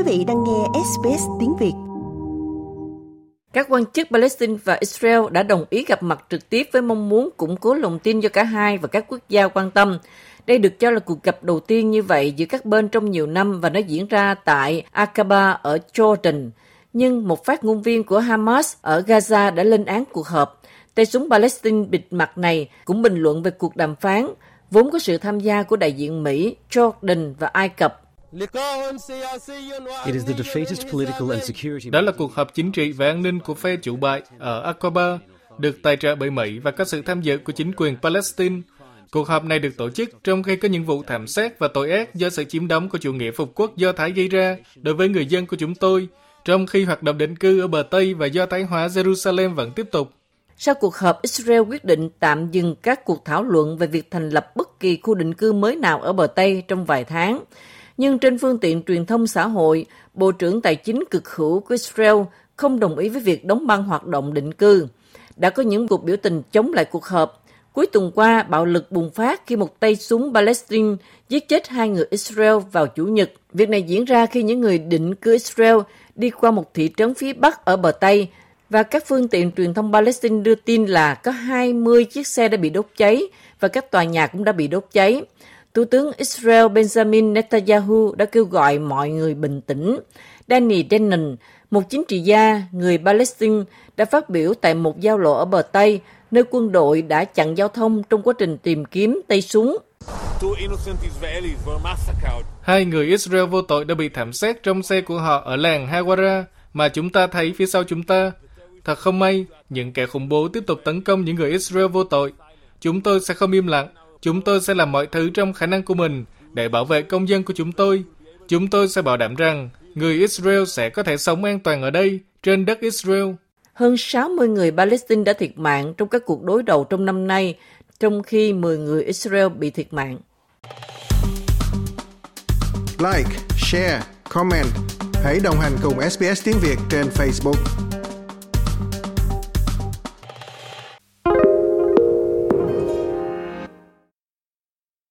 quý vị đang nghe SBS tiếng Việt. Các quan chức Palestine và Israel đã đồng ý gặp mặt trực tiếp với mong muốn củng cố lòng tin cho cả hai và các quốc gia quan tâm. Đây được cho là cuộc gặp đầu tiên như vậy giữa các bên trong nhiều năm và nó diễn ra tại Aqaba ở Jordan. Nhưng một phát ngôn viên của Hamas ở Gaza đã lên án cuộc họp. Tay súng Palestine bịt mặt này cũng bình luận về cuộc đàm phán, vốn có sự tham gia của đại diện Mỹ, Jordan và Ai Cập đó là cuộc họp chính trị và an ninh của phe chủ bại ở Aqaba, được tài trợ bởi Mỹ và có sự tham dự của chính quyền Palestine. Cuộc họp này được tổ chức trong khi có những vụ thảm sát và tội ác do sự chiếm đóng của chủ nghĩa phục quốc do Thái gây ra đối với người dân của chúng tôi, trong khi hoạt động định cư ở bờ Tây và do Thái hóa Jerusalem vẫn tiếp tục. Sau cuộc họp, Israel quyết định tạm dừng các cuộc thảo luận về việc thành lập bất kỳ khu định cư mới nào ở bờ Tây trong vài tháng nhưng trên phương tiện truyền thông xã hội, Bộ trưởng Tài chính cực hữu của Israel không đồng ý với việc đóng băng hoạt động định cư. Đã có những cuộc biểu tình chống lại cuộc họp. Cuối tuần qua, bạo lực bùng phát khi một tay súng Palestine giết chết hai người Israel vào Chủ nhật. Việc này diễn ra khi những người định cư Israel đi qua một thị trấn phía Bắc ở bờ Tây và các phương tiện truyền thông Palestine đưa tin là có 20 chiếc xe đã bị đốt cháy và các tòa nhà cũng đã bị đốt cháy. Thủ tướng Israel Benjamin Netanyahu đã kêu gọi mọi người bình tĩnh. Danny Dennon, một chính trị gia người Palestine, đã phát biểu tại một giao lộ ở bờ Tây, nơi quân đội đã chặn giao thông trong quá trình tìm kiếm tay súng. Hai người Israel vô tội đã bị thảm sát trong xe của họ ở làng Hawara mà chúng ta thấy phía sau chúng ta. Thật không may, những kẻ khủng bố tiếp tục tấn công những người Israel vô tội. Chúng tôi sẽ không im lặng Chúng tôi sẽ làm mọi thứ trong khả năng của mình để bảo vệ công dân của chúng tôi. Chúng tôi sẽ bảo đảm rằng người Israel sẽ có thể sống an toàn ở đây, trên đất Israel. Hơn 60 người Palestine đã thiệt mạng trong các cuộc đối đầu trong năm nay, trong khi 10 người Israel bị thiệt mạng. Like, share, comment. Hãy đồng hành cùng SBS tiếng Việt trên Facebook.